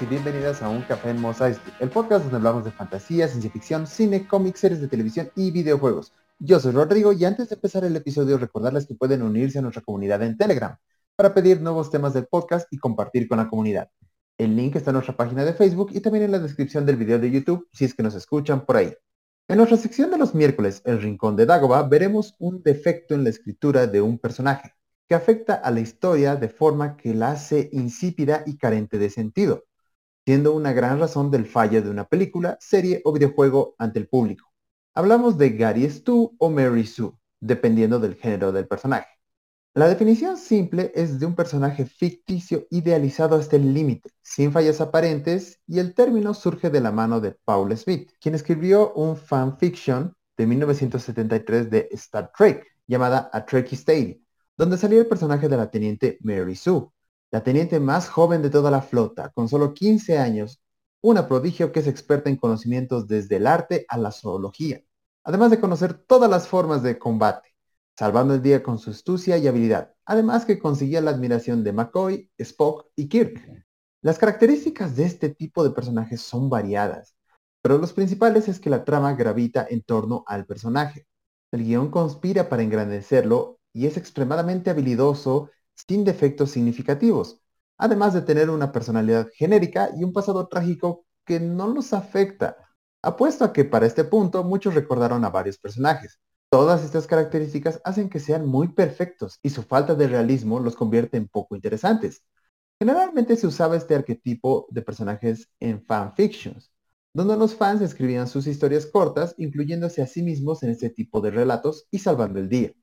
bienvenidas a Un Café en Mos Eisley, el podcast donde hablamos de fantasía, ciencia ficción, cine, cómics, series de televisión y videojuegos. Yo soy Rodrigo y antes de empezar el episodio recordarles que pueden unirse a nuestra comunidad en Telegram para pedir nuevos temas del podcast y compartir con la comunidad. El link está en nuestra página de Facebook y también en la descripción del video de YouTube si es que nos escuchan por ahí. En nuestra sección de los miércoles, El Rincón de Dagoba, veremos un defecto en la escritura de un personaje que afecta a la historia de forma que la hace insípida y carente de sentido, siendo una gran razón del fallo de una película, serie o videojuego ante el público. Hablamos de Gary Stu o Mary Sue, dependiendo del género del personaje. La definición simple es de un personaje ficticio idealizado hasta el límite, sin fallas aparentes, y el término surge de la mano de Paul Smith, quien escribió un fanfiction de 1973 de Star Trek, llamada A Trekkie Tale, donde salía el personaje de la teniente Mary Sue, la teniente más joven de toda la flota, con solo 15 años, una prodigio que es experta en conocimientos desde el arte a la zoología, además de conocer todas las formas de combate salvando el día con su astucia y habilidad, además que conseguía la admiración de McCoy, Spock y Kirk. Las características de este tipo de personajes son variadas, pero los principales es que la trama gravita en torno al personaje. El guion conspira para engrandecerlo y es extremadamente habilidoso sin defectos significativos, además de tener una personalidad genérica y un pasado trágico que no los afecta. Apuesto a que para este punto muchos recordaron a varios personajes, Todas estas características hacen que sean muy perfectos y su falta de realismo los convierte en poco interesantes. Generalmente se usaba este arquetipo de personajes en fanfictions, donde los fans escribían sus historias cortas, incluyéndose a sí mismos en este tipo de relatos y salvando el día.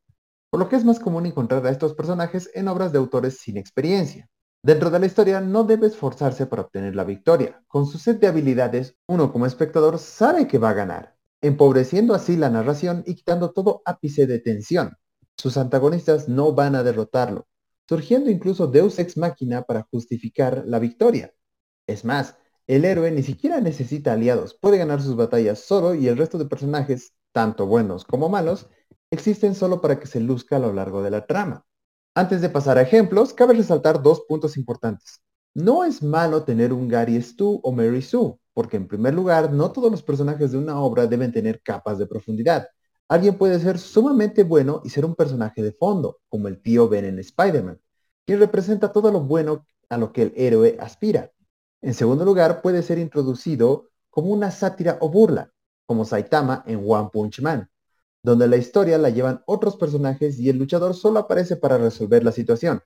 Por lo que es más común encontrar a estos personajes en obras de autores sin experiencia. Dentro de la historia no debe esforzarse para obtener la victoria. Con su set de habilidades, uno como espectador sabe que va a ganar, empobreciendo así la narración y quitando todo ápice de tensión. Sus antagonistas no van a derrotarlo, surgiendo incluso Deus Ex Machina para justificar la victoria. Es más, el héroe ni siquiera necesita aliados, puede ganar sus batallas solo y el resto de personajes, tanto buenos como malos, existen solo para que se luzca a lo largo de la trama. Antes de pasar a ejemplos, cabe resaltar dos puntos importantes. No es malo tener un Gary Stu o Mary Sue, porque en primer lugar, no todos los personajes de una obra deben tener capas de profundidad. Alguien puede ser sumamente bueno y ser un personaje de fondo, como el tío Ben en Spider-Man, quien representa todo lo bueno a lo que el héroe aspira. En segundo lugar, puede ser introducido como una sátira o burla, como Saitama en One Punch Man, donde la historia la llevan otros personajes y el luchador solo aparece para resolver la situación,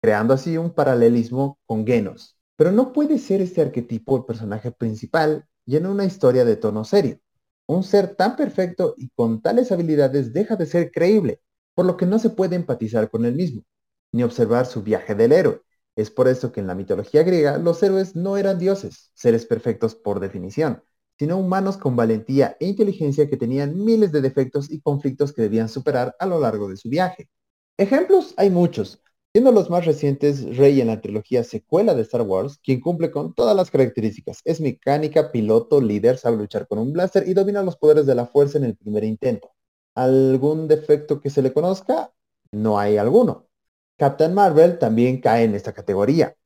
creando así un paralelismo con Genos, pero no puede ser este arquetipo el personaje principal y en una historia de tono serio. Un ser tan perfecto y con tales habilidades deja de ser creíble, por lo que no se puede empatizar con él mismo, ni observar su viaje del héroe. Es por esto que en la mitología griega los héroes no eran dioses, seres perfectos por definición, sino humanos con valentía e inteligencia que tenían miles de defectos y conflictos que debían superar a lo largo de su viaje. Ejemplos hay muchos, Siendo los más recientes Rey en la trilogía secuela de Star Wars, quien cumple con todas las características. Es mecánica, piloto, líder, sabe luchar con un blaster y domina los poderes de la fuerza en el primer intento. ¿Algún defecto que se le conozca? No hay alguno. Captain Marvel también cae en esta categoría.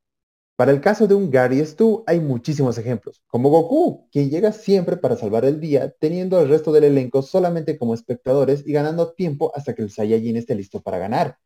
Para el caso de un Gary Stu hay muchísimos ejemplos, como Goku, quien llega siempre para salvar el día, teniendo al resto del elenco solamente como espectadores y ganando tiempo hasta que el Saiyajin esté listo para ganar.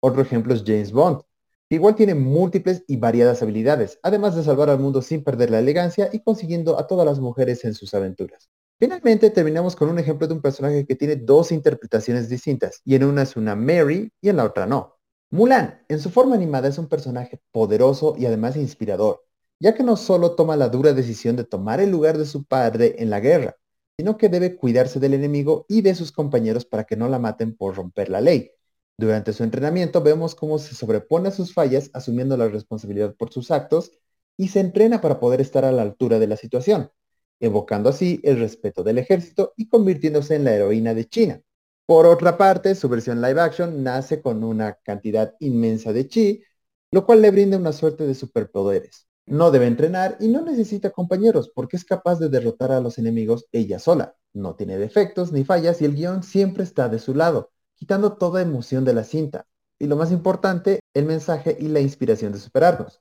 Otro ejemplo es James Bond, que igual tiene múltiples y variadas habilidades, además de salvar al mundo sin perder la elegancia y consiguiendo a todas las mujeres en sus aventuras. Finalmente terminamos con un ejemplo de un personaje que tiene dos interpretaciones distintas, y en una es una Mary y en la otra no. Mulan, en su forma animada, es un personaje poderoso y además inspirador, ya que no solo toma la dura decisión de tomar el lugar de su padre en la guerra, sino que debe cuidarse del enemigo y de sus compañeros para que no la maten por romper la ley, durante su entrenamiento vemos cómo se sobrepone a sus fallas asumiendo la responsabilidad por sus actos y se entrena para poder estar a la altura de la situación, evocando así el respeto del ejército y convirtiéndose en la heroína de China. Por otra parte, su versión live action nace con una cantidad inmensa de chi, lo cual le brinda una suerte de superpoderes. No debe entrenar y no necesita compañeros porque es capaz de derrotar a los enemigos ella sola. No tiene defectos ni fallas y el guion siempre está de su lado quitando toda emoción de la cinta. Y lo más importante, el mensaje y la inspiración de superarnos.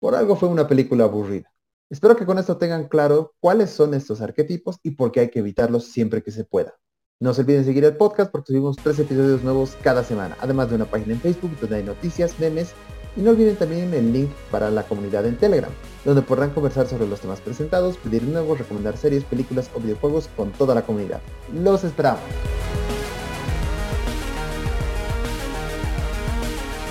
Por algo fue una película aburrida. Espero que con esto tengan claro cuáles son estos arquetipos y por qué hay que evitarlos siempre que se pueda. No se olviden seguir el podcast porque subimos tres episodios nuevos cada semana, además de una página en Facebook donde hay noticias, memes y no olviden también el link para la comunidad en Telegram, donde podrán conversar sobre los temas presentados, pedir nuevos, recomendar series, películas o videojuegos con toda la comunidad. Los esperamos.